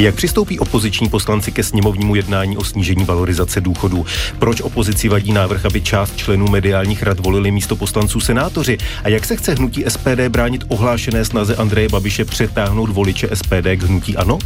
Jak přistoupí opoziční poslanci ke sněmovnímu jednání o snížení valorizace důchodů? Proč opozici vadí návrh, aby část členů mediálních rad volili místo poslanců senátoři? A jak se chce hnutí SPD bránit ohlášené snaze Andreje Babiše přetáhnout voliče SPD k hnutí ANO?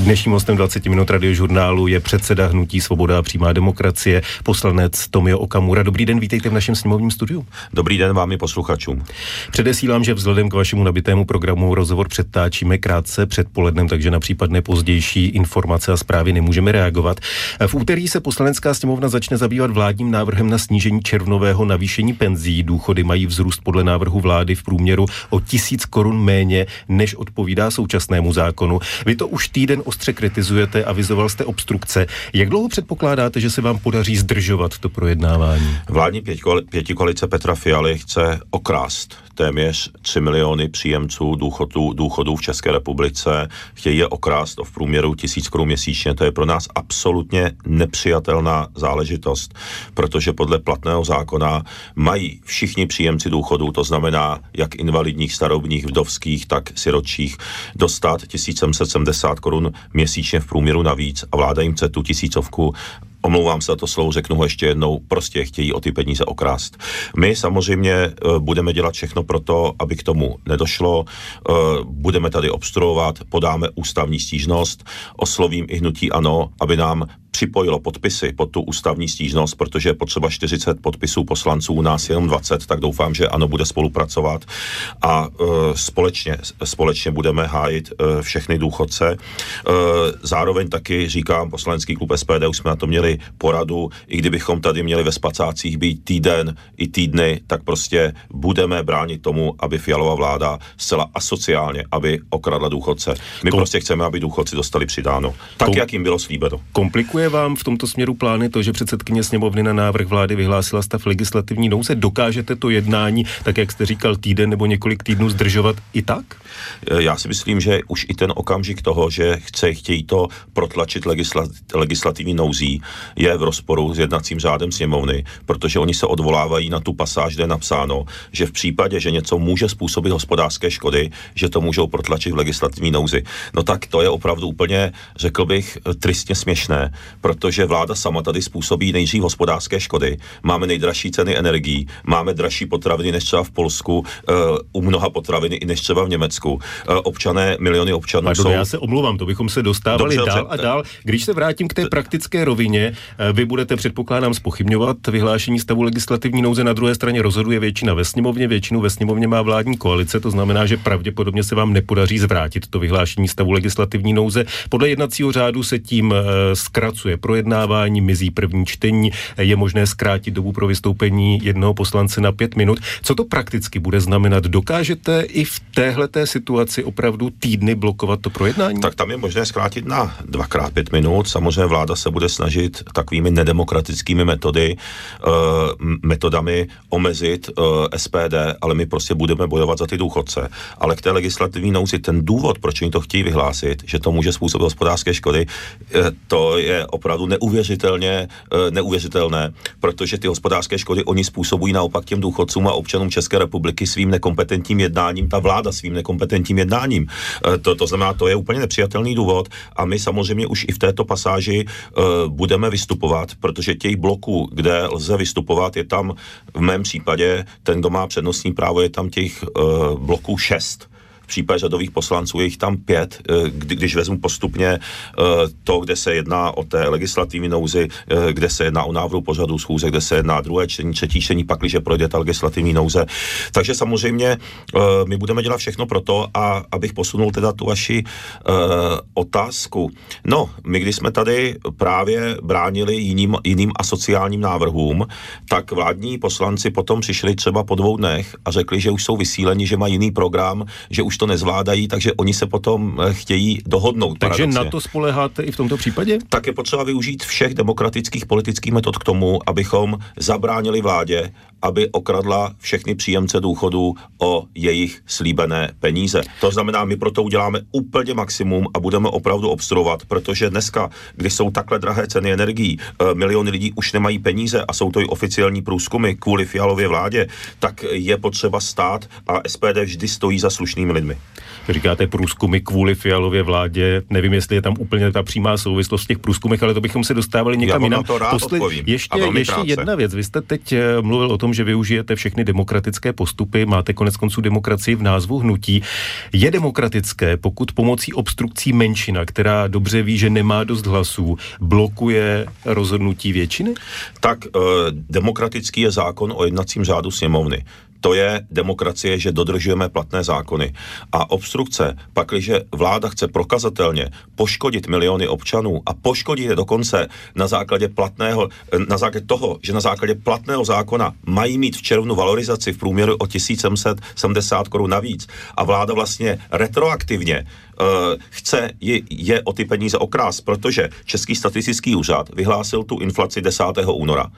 Dnešním hostem 20 minut radiožurnálu je předseda Hnutí Svoboda a přímá demokracie, poslanec Tomio Okamura. Dobrý den, vítejte v našem sněmovním studiu. Dobrý den vám i posluchačům. Předesílám, že vzhledem k vašemu nabitému programu rozhovor předtáčíme krátce před polednem, takže na případné pozdější informace a zprávy nemůžeme reagovat. V úterý se poslanecká sněmovna začne zabývat vládním návrhem na snížení červnového navýšení penzí. Důchody mají vzrůst podle návrhu vlády v průměru o tisíc korun méně, než odpovídá současnému zákonu. Vy to už týden ostře kritizujete, avizoval jste obstrukce. Jak dlouho předpokládáte, že se vám podaří zdržovat to projednávání? Vládní pěti koalice Petra Fialy chce okrást téměř 3 miliony příjemců důchodů, důchodů v České republice. Chtějí je okrást o v průměru tisíc korun měsíčně. To je pro nás absolutně nepřijatelná záležitost, protože podle platného zákona mají všichni příjemci důchodů, to znamená jak invalidních, starobních, vdovských, tak siročích, dostat 1770 korun měsíčně v průměru navíc a vláda jim chce tu tisícovku omlouvám se za to slovo, řeknu ho ještě jednou, prostě chtějí o ty peníze okrást. My samozřejmě eh, budeme dělat všechno pro to, aby k tomu nedošlo, eh, budeme tady obstruovat, podáme ústavní stížnost, oslovím i hnutí ano, aby nám připojilo podpisy pod tu ústavní stížnost, protože je potřeba 40 podpisů poslanců, u nás jenom 20, tak doufám, že ano, bude spolupracovat a uh, společně, společně budeme hájit uh, všechny důchodce. Uh, zároveň taky říkám, poslanecký klub SPD, už jsme na to měli poradu, i kdybychom tady měli ve spacácích být týden i týdny, tak prostě budeme bránit tomu, aby Fialová vláda zcela asociálně, aby okradla důchodce. My Kom... prostě chceme, aby důchodci dostali přidáno. Tak, Kom... jak jim bylo slíbeno. Komplikuje vám v tomto směru plány to, že předsedkyně sněmovny na návrh vlády vyhlásila stav legislativní nouze? Dokážete to jednání, tak jak jste říkal, týden nebo několik týdnů zdržovat i tak? Eh, já si myslím, že už i ten okamžik toho, že chce, chtějí to protlačit legisla, legislativní nouzí, je v rozporu s jednacím řádem sněmovny, protože oni se odvolávají na tu pasáž, kde je napsáno, že v případě, že něco může způsobit hospodářské škody, že to můžou protlačit v legislativní nouzi. No tak to je opravdu úplně, řekl bych, tristně směšné, protože vláda sama tady způsobí nejdřív hospodářské škody. Máme nejdražší ceny energií, máme dražší potraviny než třeba v Polsku, uh, u mnoha potraviny i než třeba v Německu. Uh, občané, miliony občanů Pardon, jsou... já se omlouvám, to bychom se dostávali dobře, dál a dál. Když se vrátím k té praktické rovině, uh, vy budete, předpokládám, spochybňovat vyhlášení stavu legislativní nouze, na druhé straně rozhoduje většina ve sněmovně, většinu ve sněmovně má vládní koalice, to znamená, že pravděpodobně se vám nepodaří zvrátit to vyhlášení stavu legislativní nouze. Podle jednacího řádu se tím zkracuje zkracuje projednávání, mizí první čtení, je možné zkrátit dobu pro vystoupení jednoho poslance na pět minut. Co to prakticky bude znamenat? Dokážete i v téhle situaci opravdu týdny blokovat to projednání? Tak tam je možné zkrátit na dvakrát pět minut. Samozřejmě vláda se bude snažit takovými nedemokratickými metody, uh, metodami omezit eh, SPD, ale my prostě budeme bojovat za ty důchodce. Ale k té legislativní nouzi ten důvod, proč oni to chtějí vyhlásit, že to může způsobit hospodářské škody, uh, to je opravdu neuvěřitelně eh, neuvěřitelné, protože ty hospodářské škody oni způsobují naopak těm důchodcům a občanům České republiky svým nekompetentním jednáním, ta vláda svým nekompetentním jednáním. Eh, to, to znamená, to je úplně nepřijatelný důvod a my samozřejmě už i v této pasáži uh, vystupovat, protože těch bloků, kde lze vystupovat, je tam v mém případě ten, kdo má přednostní právo, je tam těch uh, bloků šest případě řadových poslanců je jich tam pět, eh, kdy, když vezmu postupně eh, to, kde se jedná o té legislativní nouzi, eh, kde se jedná o návrhu pořadu schůze, kde se jedná druhé čtení, třetí čtení, pak, když projde ta legislativní nouze. Takže samozřejmě my budeme dělat všechno pro to, a abych posunul teda tu vaši otázku. No, my když jsme tady právě bránili jiným, jiným asociálním návrhům, tak vládní poslanci potom přišli třeba po dvou dnech a řekli, že už jsou vysíleni, že mají jiný program, že už to nezvládají, takže oni se potom eh, chtějí dohodnout. Takže paradoxně. na to spoleháte i v tomto případě? Tak je potřeba využít všech demokratických politických metod k tomu, abychom zabránili vládě, aby okradla všechny příjemce důchodů o jejich slíbené peníze. To znamená, my proto uděláme úplně maximum a budeme opravdu obstruovat, protože dneska, kdy jsou takhle drahé ceny energií, eh, miliony lidí už nemají peníze a jsou to i oficiální průzkumy kvůli Fialově vládě, tak je potřeba stát a SPD vždy stojí za slušnými lidmi. Říkáte průzkumy kvůli Fialově vládě, nevím, jestli je tam úplně ta přímá souvislost v těch průzkumech, ale to bychom se dostávali někam jinam. To rád Posle... ještě ještě jedna věc. Vy jste teď eh, mluvil o tom, že využijete všechny demokratické postupy, máte konec konců demokracii v názvu hnutí. Je demokratické, pokud pomocí obstrukcí menšina, která dobře ví, že nemá dost hlasů, blokuje rozhodnutí většiny? Tak uh, demokratický je zákon o jednacím řádu sněmovny to je demokracie, že dodržujeme platné zákony. A obstrukce, pakliže vláda chce prokazatelně poškodit miliony občanů a poškodit je dokonce na základě platného, na základě toho, že na základě platného zákona mají mít v červnu valorizaci v průměru o 1770 korun navíc a vláda vlastně retroaktivně uh, chce je, je o ty peníze okrás, protože Český statistický úřad vyhlásil tu inflaci 10. února.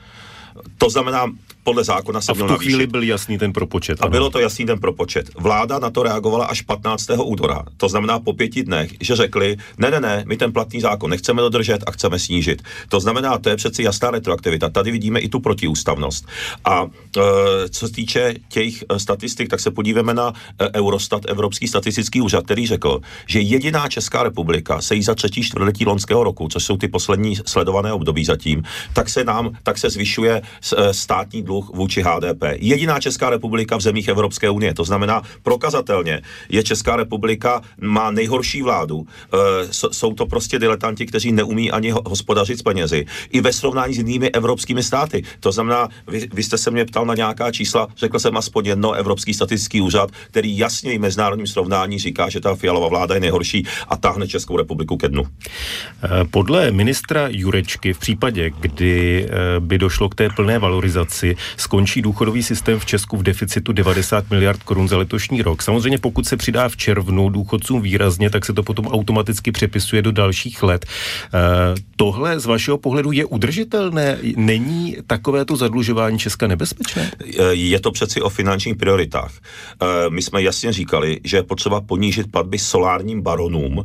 To znamená, podle zákona se A v tu chvíli byl jasný ten propočet. A ano. bylo to jasný ten propočet. Vláda na to reagovala až 15. února, to znamená po pěti dnech, že řekli, ne, ne, ne, my ten platný zákon nechceme dodržet a chceme snížit. To znamená, to je přeci jasná retroaktivita. Tady vidíme i tu protiústavnost. A e, co se týče těch e, statistik, tak se podíváme na e, Eurostat, Evropský statistický úřad, který řekl, že jediná Česká republika se jí za třetí čtvrtletí loňského roku, což jsou ty poslední sledované období zatím, tak se nám, tak se zvyšuje e, státní dluh vůči HDP. Jediná Česká republika v zemích Evropské unie. To znamená, prokazatelně je Česká republika, má nejhorší vládu. E, jsou to prostě diletanti, kteří neumí ani hospodařit s penězi. I ve srovnání s jinými evropskými státy. To znamená, vy, vy jste se mě ptal na nějaká čísla, řekl jsem aspoň jedno, Evropský statistický úřad, který jasně i mezinárodním srovnání říká, že ta fialová vláda je nejhorší a táhne Českou republiku ke dnu. E, podle ministra Jurečky v případě, kdy e, by došlo k té plné valorizaci, skončí důchodový systém v Česku v deficitu 90 miliard korun za letošní rok. Samozřejmě pokud se přidá v červnu důchodcům výrazně, tak se to potom automaticky přepisuje do dalších let. E, tohle z vašeho pohledu je udržitelné? Není takovéto zadlužování Česka nebezpečné? Je to přeci o finančních prioritách. E, my jsme jasně říkali, že je potřeba ponížit platby solárním baronům,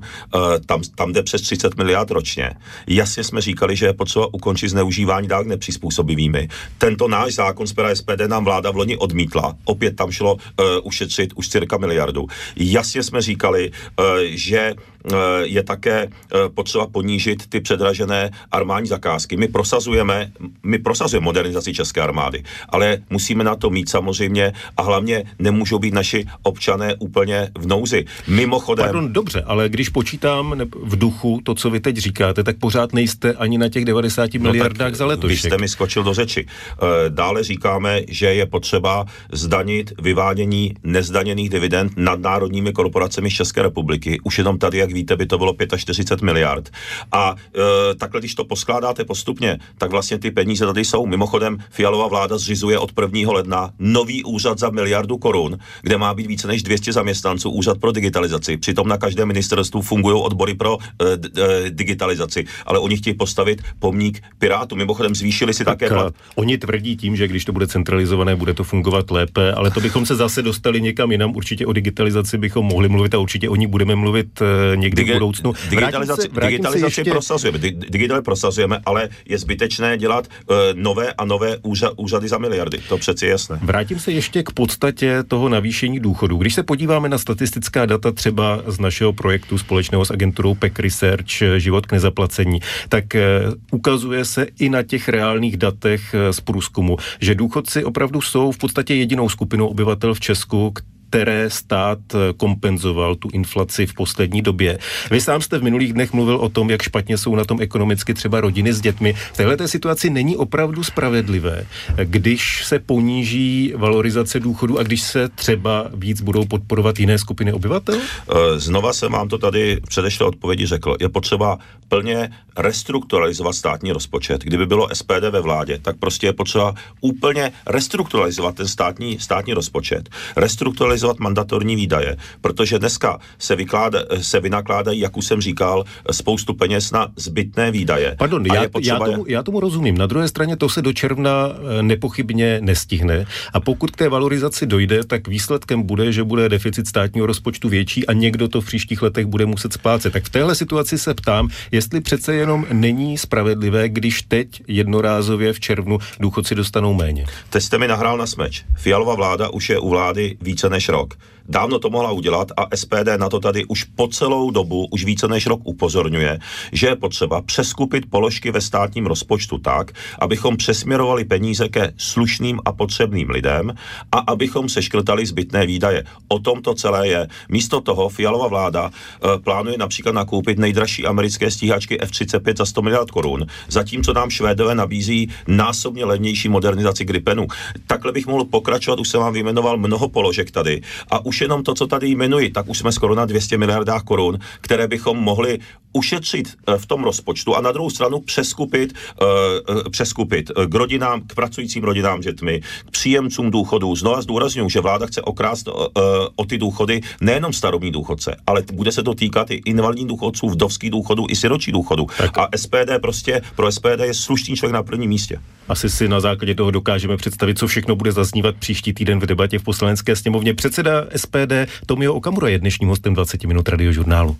tam, tam jde přes 30 miliard ročně. Jasně jsme říkali, že je potřeba ukončit zneužívání dávek nepřizpůsobivými. Tento náš zákon zákon z pera SPD nám vláda v loni odmítla. Opět tam šlo uh, ušetřit už cirka miliardu. Jasně jsme říkali, uh, že uh, je také uh, potřeba ponížit ty předražené armádní zakázky. My prosazujeme, my prosazujeme modernizaci české armády, ale musíme na to mít samozřejmě a hlavně nemůžou být naši občané úplně v nouzi. Mimochodem... Pardon, dobře, ale když počítám v duchu to, co vy teď říkáte, tak pořád nejste ani na těch 90 no miliardách za letošek. Vy jste mi skočil do řeči. Dále říkáme, že je potřeba zdanit vyvádění nezdaněných dividend nad národními korporacemi z České republiky. Už jenom tady, jak víte, by to bylo 45 miliard. A e, takhle, když to poskládáte postupně, tak vlastně ty peníze tady jsou. Mimochodem, Fialová vláda zřizuje od 1. ledna nový úřad za miliardu korun, kde má být více než 200 zaměstnanců, úřad pro digitalizaci. Přitom na každém ministerstvu fungují odbory pro e, d, e, digitalizaci, ale oni chtějí postavit pomník Pirátu. Mimochodem zvýšili si tak také plat. Oni tvrdí tím, že když to bude centralizované, bude to fungovat lépe, ale to bychom se zase dostali někam jinam. Určitě o digitalizaci bychom mohli mluvit a určitě o ní budeme mluvit uh, někdy Digi- v budoucnu. Digitalizaci, se, digitalizaci ještě... prosazujeme, di- digitalizaci prosazujeme, ale je zbytečné dělat uh, nové a nové úřa- úřady za miliardy. To přeci je jasné. Vrátím se ještě k podstatě toho navýšení důchodu. Když se podíváme na statistická data třeba z našeho projektu společného s agenturou PEC Research eh, Život k nezaplacení, tak uh, ukazuje se i na těch reálných datech z průzkumu, že důchodci opravdu jsou v podstatě jedinou skupinou obyvatel v Česku, které stát eh, kompenzoval tu inflaci v poslední době. Vy sám jste v minulých dnech mluvil o tom, jak špatně jsou na tom ekonomicky třeba rodiny s dětmi. V této situaci není opravdu spravedlivé, když se poníží valorizace důchodu a když se třeba víc budou podporovat jiné skupiny obyvatel? Eh, znova jsem vám to tady v předešlé odpovědi řekl. Je potřeba plně restrukturalizovat státní rozpočet. Kdyby bylo SPD ve vládě, tak prostě je potřeba úplně restrukturalizovat ten státní, státní rozpočet. Restrukturalizovat centralizovat mandatorní výdaje, protože dneska se, vykláda, se vynakládají, jak už jsem říkal, spoustu peněz na zbytné výdaje. Pardon, já, já, tomu, já tomu rozumím. Na druhé straně to se do června eh, nepochybně nestihne a pokud k té valorizaci dojde, tak výsledkem bude, že bude deficit státního rozpočtu větší a někdo to v příštích letech bude muset splácet. Tak v téhle situaci se ptám, jestli přece jenom není spravedlivé, když teď jednorázově v červnu důchodci dostanou méně. Teď jste mi nahrál na smeč. Fialová vláda už je u vlády více než rok. Dávno to mohla udělat a SPD na to tady už po celou dobu, už více než rok upozorňuje, že je potřeba přeskupit položky ve státním rozpočtu tak, abychom přesměrovali peníze ke slušným a potřebným lidem a abychom seškrtali zbytné výdaje. O tom to celé je. Místo toho Fialová vláda e, plánuje například nakoupit nejdražší americké stíhačky F-35 za 100 miliard korun, zatímco nám Švédové nabízí násobně levnější modernizaci Gripenu. Takhle bych mohl pokračovat, už jsem vám vyjmenoval mnoho položek tady a už jenom to, co tady jmenuji, tak už jsme skoro na 200 miliardách korun, které bychom mohli ušetřit eh, v tom rozpočtu a na druhou stranu přeskupit, uh, přeskupit k rodinám, k pracujícím rodinám dětmi, k příjemcům důchodů. Znova zdůraznuju, že vláda chce okrást o ty důchody nejenom starobní důchodce, ale bude se to týkat i invalidních důchodců, vdovských důchodů i siročí důchodů. Tak. A SPD prostě, pro SPD je slušný člověk na prvním místě. Asi si na základě toho dokážeme představit, co všechno bude zaznívat příští týden v debatě v poslanecké sněmovně. Předseda SPD Tomio Okamura je dnešním hostem 20 minut radiožurnálu.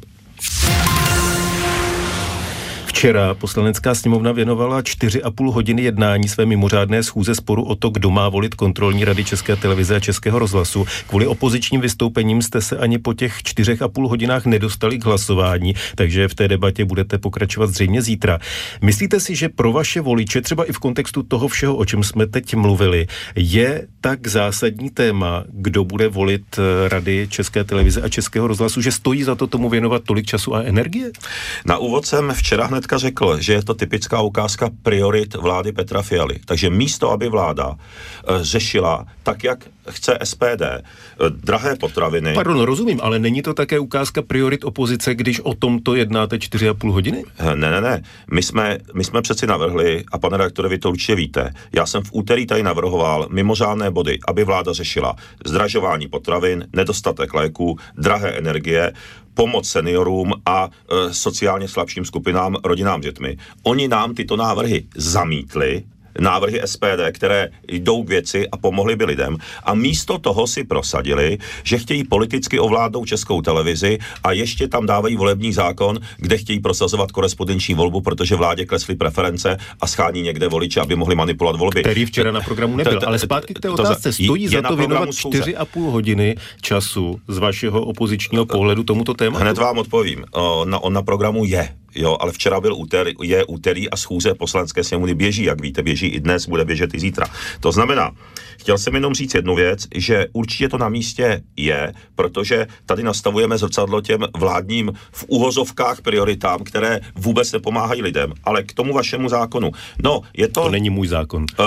Včera poslanecká sněmovna věnovala 4,5 hodiny jednání své mimořádné schůze sporu o to, kdo má volit kontrolní rady České televize a Českého rozhlasu. Kvůli opozičním vystoupením jste se ani po těch 4,5 hodinách nedostali k hlasování, takže v té debatě budete pokračovat zřejmě zítra. Myslíte si, že pro vaše voliče, třeba i v kontextu toho všeho, o čem jsme teď mluvili, je tak zásadní téma, kdo bude volit eh, rady České televize a Českého rozhlasu, že stojí za to tomu věnovat tolik času a energie? Na úvod jsem včera hned hnedka řekl, že je to typická ukázka priorit vlády Petra Fialy. Takže místo, aby vláda e, řešila tak, jak chce SPD, e, drahé potraviny. Pardon, rozumím, ale není to také ukázka priorit opozice, když o tomto jednáte 4,5 hodiny? Ne, ne, ne. My jsme, my jsme přeci navrhli, a pane redaktore, vy to určitě víte, já jsem v úterý tady navrhoval mimořádné body, aby vláda řešila zdražování potravin, nedostatek léků, drahé energie, pomoc seniorům a e, sociálně slabším skupinám, rodinám dětmi. Oni nám tyto návrhy zamítli, návrhy SPD, které jdou k věci a pomohly by lidem. A místo toho si prosadili, že chtějí politicky ovládnout českou televizi a ještě tam dávají volební zákon, kde chtějí prosazovat korespondenční volbu, protože vládě klesly preference a schání někde voliče, aby mohli manipulovat volby. Který včera na programu nebyl. Ale zpátky k té otázce. Stojí za to věnovat 4,5 hodiny času z vašeho opozičního pohledu tomuto tématu? Hned vám odpovím. On na, on na programu je jo, ale včera byl úterý, je úterý a schůze poslanské sněmovny běží, jak víte, běží i dnes, bude běžet i zítra. To znamená, chtěl jsem jenom říct jednu věc, že určitě to na místě je, protože tady nastavujeme zrcadlo těm vládním v úhozovkách prioritám, které vůbec nepomáhají lidem, ale k tomu vašemu zákonu. No, je to... To není můj zákon. Uh,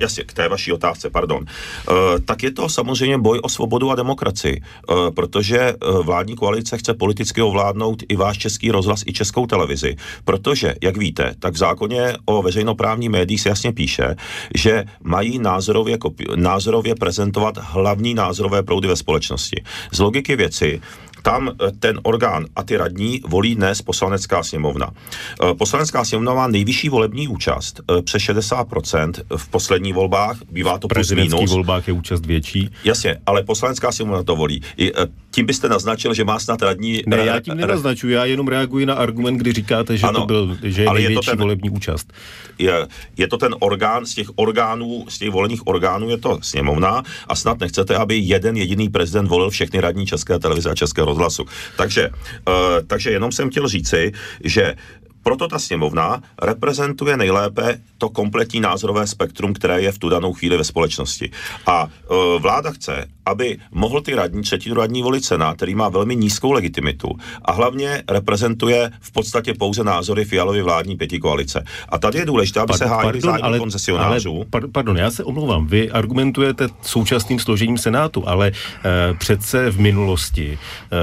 jasně, k té vaší otázce, pardon. Uh, tak je to samozřejmě boj o svobodu a demokracii, uh, protože uh, vládní koalice chce politicky ovládnout i váš český rozhlas, i českou televizi televizi. Protože, jak víte, tak v zákoně o veřejnoprávní médiích se jasně píše, že mají názorově, názorově prezentovat hlavní názorové proudy ve společnosti. Z logiky věci tam eh, ten orgán a ty radní volí dnes poslanecká sněmovna. Eh, poslanecká sněmovna má nejvyšší volební účast, eh, přes 60% v posledních volbách, bývá to plus minus. V volbách je účast větší. Jasně, ale poslanecká sněmovna to volí. Tím byste naznačil, že má snad radní... Ne, já tím nenaznačuji, já jenom reaguji na argument, kdy říkáte, že ano, to byl, že je ale největší je to ten, volební účast. Je, je to ten orgán, z těch orgánů, z těch volených orgánů je to sněmovna a snad nechcete, aby jeden jediný prezident volil všechny radní České televize a České rozhlasu. Takže, uh, takže jenom jsem chtěl říci, že proto ta sněmovna reprezentuje nejlépe to kompletní názorové spektrum, které je v tu danou chvíli ve společnosti. A e, vláda chce, aby mohl ty radní, třetí radní volit Senát, který má velmi nízkou legitimitu a hlavně reprezentuje v podstatě pouze názory Fialovy vládní pěti koalice. A tady je důležité, aby se hájili zájmy ale, koncesionářů. Ale, pardon, já se omlouvám, vy argumentujete současným složením Senátu, ale e, přece v minulosti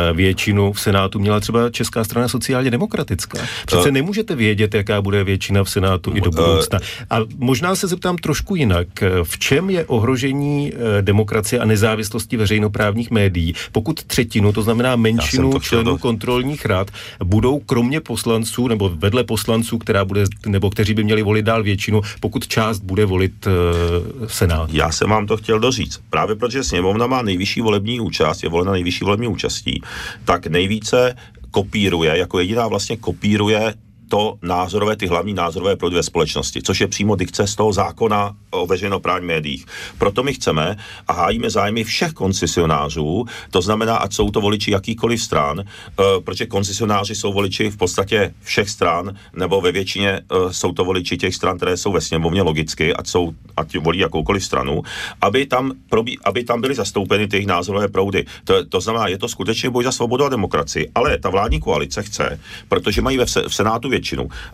e, většinu v Senátu měla třeba Česká strana sociálně demokratická. Přece e, nemůžete vědět, jaká bude většina v Senátu i do budoucna. A možná se zeptám trošku jinak. V čem je ohrožení demokracie a nezávislosti veřejnoprávních médií, pokud třetinu, to znamená menšinu členů kontrolních rad, budou kromě poslanců nebo vedle poslanců, která bude, nebo kteří by měli volit dál většinu, pokud část bude volit uh, Senát? Já jsem vám to chtěl doříct. Právě protože sněmovna má nejvyšší volební účast, je volena nejvyšší volební účastí, tak nejvíce kopíruje, jako jediná vlastně kopíruje to názorové, ty hlavní názorové proudy ve společnosti, což je přímo dikce z toho zákona o veřejnoprávních médiích. Proto my chceme a hájíme zájmy všech koncesionářů, to znamená, ať jsou to voliči jakýkoliv stran, uh, protože koncesionáři jsou voliči v podstatě všech stran, nebo ve většině uh, jsou to voliči těch stran, které jsou ve sněmovně logicky, ať, jsou, ať volí jakoukoliv stranu, aby tam, probí, aby tam byly zastoupeny ty názorové proudy. To, to znamená, je to skutečně boj za svobodu a demokracii, ale ta vládní koalice chce, protože mají ve v Senátu většinu,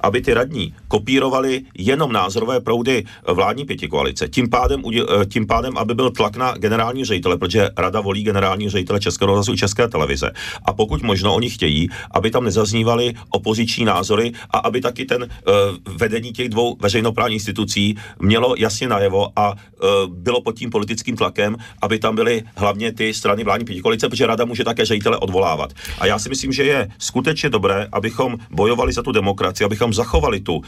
aby ty radní kopírovali jenom názorové proudy vládní pěti koalice. Tím pádem, eh, tím pádem, aby byl tlak na generální ředitele, protože rada volí generální ředitele Českého rozhlasu České televize. A pokud možno oni chtějí, aby tam nezaznívaly opoziční názory a aby taky ten uh, vedení těch dvou veřejnoprávních institucí mělo jasně najevo a uh, bylo pod tím politickým tlakem, aby tam byly hlavně ty strany vládní pětikoalice, protože rada může také ředitele odvolávat. A já si myslím, že je skutečně dobré, abychom bojovali za tu demokracii, abychom zachovali tu uh,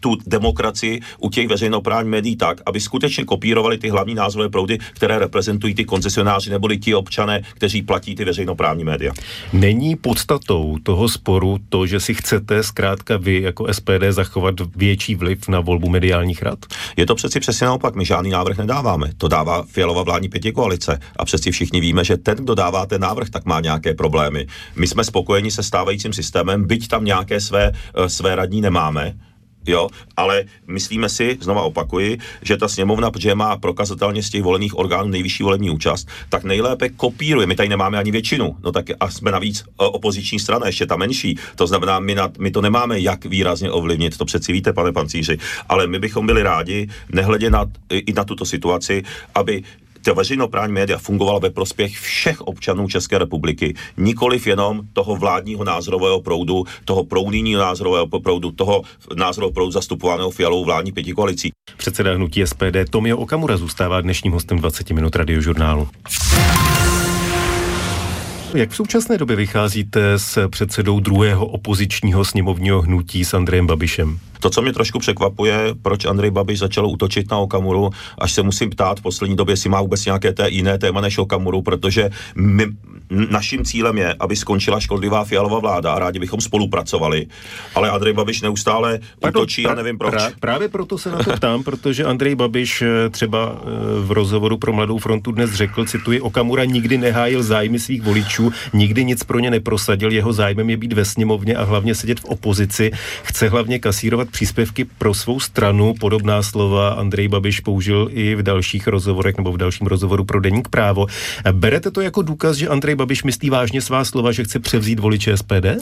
tu demokracii u těch veřejnoprávních médií tak, aby skutečně kopírovali ty hlavní názorové proudy, které reprezentují ty koncesionáři neboli ti občané, kteří platí ty veřejnoprávní média. Není podstatou toho sporu to, že si chcete zkrátka vy jako SPD zachovat větší vliv na volbu mediálních rad? Je to přeci přesně naopak. My žádný návrh nedáváme. To dává Fialova vládní pěti koalice. A přeci všichni víme, že ten, kdo dává ten návrh, tak má nějaké problémy. My jsme spokojeni se stávajícím systémem, byť tam nějaké své, eh, své radní nemáme, jo, ale myslíme si, znova opakuji, že ta sněmovna, protože má prokazatelně z těch volených orgánů nejvyšší volební účast, tak nejlépe kopíruje. My tady nemáme ani většinu, no tak a jsme navíc e, opoziční strana, ještě ta menší. To znamená, my, na, my to nemáme jak výrazně ovlivnit, to přeci víte, pane pancíři, ale my bychom byli rádi, nehledě na, i na tuto situaci, aby ta veřejnoprávní média fungovala ve prospěch všech občanů České republiky, nikoliv jenom toho vládního názorového proudu, toho proudního názorového proudu, toho názorového proudu zastupovaného fialovou vládní pětikoalicí. Předseda hnutí SPD Tomio Okamura zůstává dnešním hostem 20 minut radiožurnálu. Jak v současné době vycházíte s předsedou druhého opozičního sněmovního hnutí s Andrejem Babišem? To, co mě trošku překvapuje, proč Andrej Babiš začal útočit na Okamuru, až se musím ptát v poslední době, jestli má vůbec nějaké té jiné téma než Okamuru, protože my, naším cílem je, aby skončila škodlivá fialová vláda a rádi bychom spolupracovali, ale Andrej Babiš neustále Pardon, útočí pra, a nevím proč. Pra, právě proto se na to ptám, protože Andrej Babiš eh, třeba eh, v rozhovoru pro Mladou frontu dnes řekl, cituji, Okamura nikdy nehájil zájmy svých voličů, nikdy nic pro ně neprosadil, jeho zájmem je být ve sněmovně a hlavně sedět v opozici, chce hlavně kasírovat příspěvky pro svou stranu. Podobná slova Andrej Babiš použil i v dalších rozhovorech nebo v dalším rozhovoru pro Deník právo. Berete to jako důkaz, že Andrej Babiš myslí vážně svá slova, že chce převzít voliče SPD? Eh,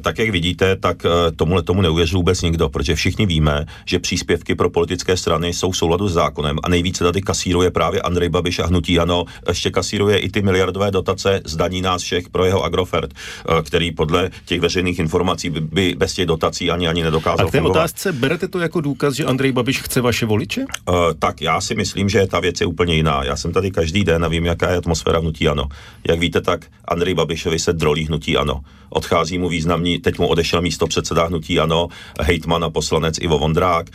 tak jak vidíte, tak eh, tomuhle tomu neuvěří vůbec nikdo, protože všichni víme, že příspěvky pro politické strany jsou v souladu s zákonem a nejvíce tady kasíruje právě Andrej Babiš a hnutí ano, ještě kasíruje i ty miliardové dotace z daní nás všech pro jeho Agrofert, eh, který podle těch veřejných informací by bez těch dotací ani ani nedokázal a fungovat otázce berete to jako důkaz, že Andrej Babiš chce vaše voliče? Uh, tak já si myslím, že ta věc je úplně jiná. Já jsem tady každý den a vím, jaká je atmosféra hnutí ano. Jak víte, tak Andrej Babišovi se drolí hnutí ano odchází mu významný, teď mu odešel místo předseda hnutí ANO, hejtman a poslanec Ivo Vondrák. E,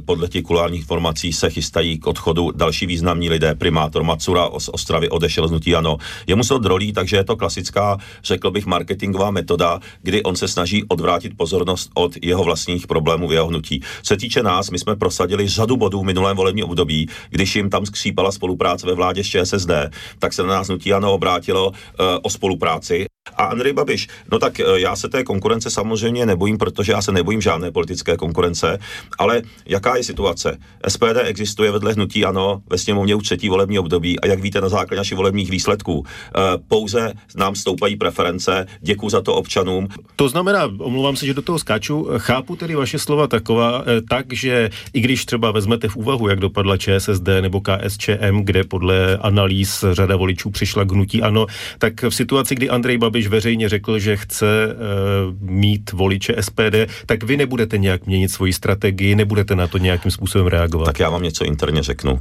podle těch kulárních informací se chystají k odchodu další významní lidé, primátor Macura z Ostravy odešel z hnutí ANO. Jemu se drolí, takže je to klasická, řekl bych, marketingová metoda, kdy on se snaží odvrátit pozornost od jeho vlastních problémů v jeho hnutí. Co se týče nás, my jsme prosadili řadu bodů v minulém volebním období, když jim tam skřípala spolupráce ve vládě s ČSSD, tak se na nás hnutí ANO obrátilo e, o spolupráci a Andrej Babiš, no tak e, já se té konkurence samozřejmě nebojím, protože já se nebojím žádné politické konkurence, ale jaká je situace? SPD existuje vedle hnutí ANO ve sněmovně už třetí volební období a jak víte na základě našich volebních výsledků, e, pouze nám stoupají preference, děkuji za to občanům. To znamená, omlouvám se, že do toho skáču, chápu tedy vaše slova taková, e, tak, že i když třeba vezmete v úvahu, jak dopadla ČSSD nebo KSČM, kde podle analýz řada voličů přišla k hnutí ANO, tak v situaci, kdy Andrej Babiš veřejně řekl, že chce uh, mít voliče SPD, tak vy nebudete nějak měnit svoji strategii, nebudete na to nějakým způsobem reagovat. Tak já vám něco interně řeknu. Uh,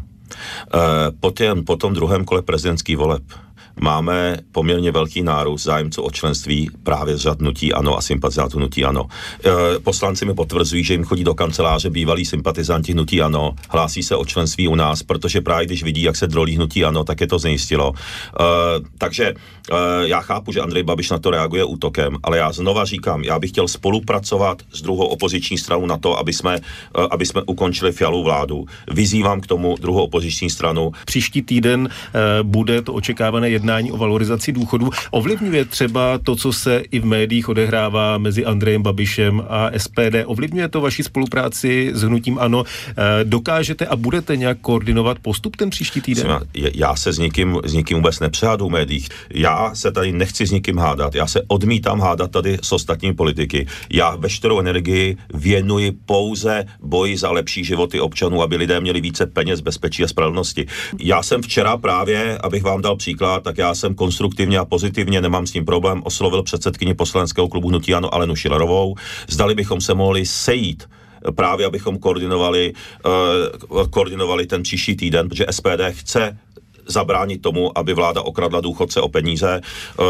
po, tém, po tom druhém kole prezidentský voleb máme poměrně velký nárůst zájemců o členství právě z řad nutí ano a sympatizantů nutí ano. E, poslanci mi potvrzují, že jim chodí do kanceláře bývalí sympatizanti hnutí ano, hlásí se o členství u nás, protože právě když vidí, jak se drolí hnutí ano, tak je to znejistilo. E, takže e, já chápu, že Andrej Babiš na to reaguje útokem, ale já znova říkám, já bych chtěl spolupracovat s druhou opoziční stranou na to, aby jsme, e, aby jsme ukončili fialu vládu. Vyzývám k tomu druhou opoziční stranu. Příští týden e, bude to očekávané jedna jednání o valorizaci důchodů. Ovlivňuje třeba to, co se i v médiích odehrává mezi Andrejem Babišem a SPD? Ovlivňuje to vaši spolupráci s hnutím ANO? Eh, dokážete a budete nějak koordinovat postup ten příští týden? Já se s nikým, s nikým vůbec nepřehádu v médiích. Já se tady nechci s nikým hádat. Já se odmítám hádat tady s ostatními politiky. Já veškerou energii věnuji pouze boji za lepší životy občanů, aby lidé měli více peněz, bezpečí a spravedlnosti. Já jsem včera právě, abych vám dal příklad, tak já jsem konstruktivně a pozitivně, nemám s tím problém, oslovil předsedkyni poslaneckého klubu Hnutí Ano Alenu Šilerovou. Zdali bychom se mohli sejít právě abychom koordinovali, uh, koordinovali ten příští týden, protože SPD chce zabránit tomu, aby vláda okradla důchodce o peníze. Uh,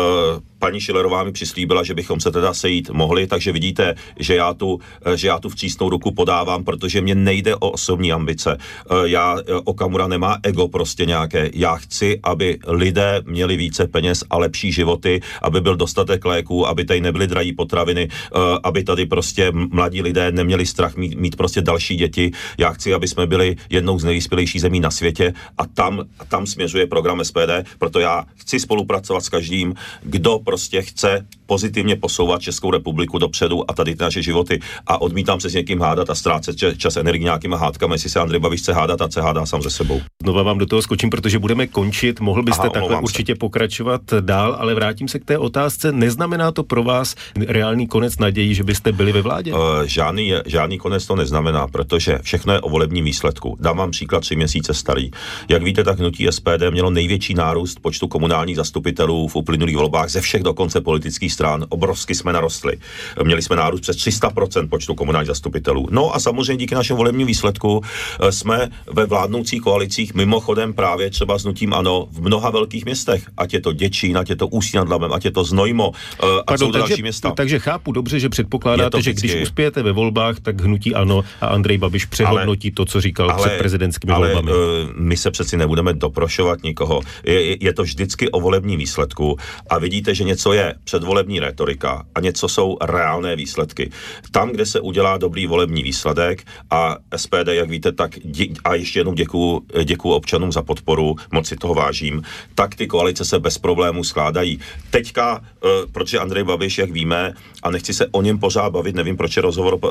paní Šilerová mi přislíbila, že bychom se teda sejít mohli, takže vidíte, že já tu, že já tu vcísnou ruku podávám, protože mě nejde o osobní ambice. Eh, já, eh, Okamura nemá ego prostě nějaké. Já chci, aby lidé měli více peněz a lepší životy, aby byl dostatek léků, aby tady nebyly drahé potraviny, eh, aby tady prostě mladí lidé neměli strach mít, mít prostě další děti. Já chci, aby jsme byli jednou z nejvyspělejších zemí na světě a tam, tam směřuje program SPD, proto já chci spolupracovat s každým, kdo prostě chce pozitivně posouvat Českou republiku dopředu a tady ty naše životy a odmítám se s někým hádat a ztrácet čas energii nějakýma hádkami, jestli se Andrej Babiš chce hádat a se hádá sám se sebou. Znova vám do toho skočím, protože budeme končit. Mohl byste Aha, takhle určitě se. pokračovat dál, ale vrátím se k té otázce. Neznamená to pro vás reálný konec naději, že byste byli ve vládě? Uh, žádný, žádný konec to neznamená, protože všechno je o volebním výsledku. Dám vám příklad tři měsíce starý. Jak víte, tak hnutí SPD mělo největší nárůst počtu komunálních zastupitelů v uplynulých volbách ze všech dokonce politických stran. Obrovsky jsme narostli. Měli jsme nárůst přes 300% počtu komunálních zastupitelů. No a samozřejmě díky našemu volebnímu výsledku eh, jsme ve vládnoucích koalicích mimochodem právě třeba s nutím ano v mnoha velkých městech, ať je to Děčín, ať je to Ústí nad Labem, ať je to Znojmo, eh, a Pardon, jsou takže, další města. Takže chápu dobře, že předpokládáte, že když uspějete ve volbách, tak hnutí ano a Andrej Babiš přehodnotí ale, to, co říkal ale, před prezidentskými ale, volbami. Uh, my se přeci nebudeme doprošovat nikoho. Je, je to vždycky o volebním výsledku a vidíte, že něco je předvolební retorika a něco jsou reálné výsledky. Tam, kde se udělá dobrý volební výsledek a SPD, jak víte, tak dí, a ještě jednou děkuju, děkuju občanům za podporu, moc si toho vážím, tak ty koalice se bez problémů skládají. Teďka, uh, protože Andrej Babiš, jak víme, a nechci se o něm pořád bavit, nevím, proč je rozhovor uh,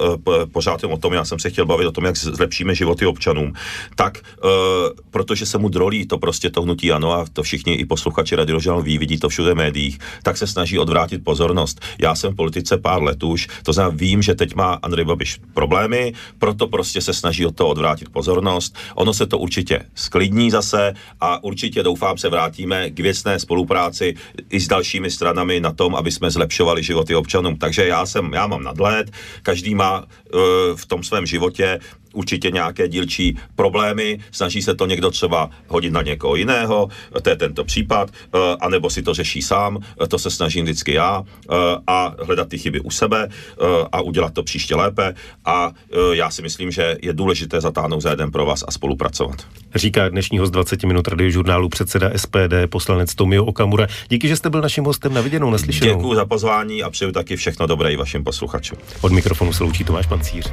pořád o tom, já jsem se chtěl bavit o tom, jak zlepšíme životy občanům, tak uh, protože se mu drolí to prostě to hnutí ano a to všichni i posluchači radiožal ví, vidí to všude v médiích, tak se snaží odvrátit pozornost. Já jsem v politice pár let už, to znamená, vím, že teď má Andrej Babiš problémy, proto prostě se snaží od toho odvrátit pozornost. Ono se to určitě sklidní zase a určitě doufám se vrátíme k věcné spolupráci i s dalšími stranami na tom, aby jsme zlepšovali životy občanům. Takže já jsem, já mám nadhled, každý má uh, v tom svém životě určitě nějaké dílčí problémy, snaží se to někdo třeba hodit na někoho jiného, to je tento případ, eh, anebo si to řeší sám, eh, to se snažím vždycky já eh, a hledat ty chyby u sebe a udělat to příště lépe a já si myslím, že je důležité zatáhnout za jeden pro vás a spolupracovat. Říká dnešní host 20 minut radiožurnálu předseda SPD, poslanec Tomio Okamura. Díky, že jste byl naším hostem na viděnou, naslyšenou. Děkuji za pozvání a přeju taky všechno dobré i vašim posluchačům. Od mikrofonu se loučí Tomáš Pancíř.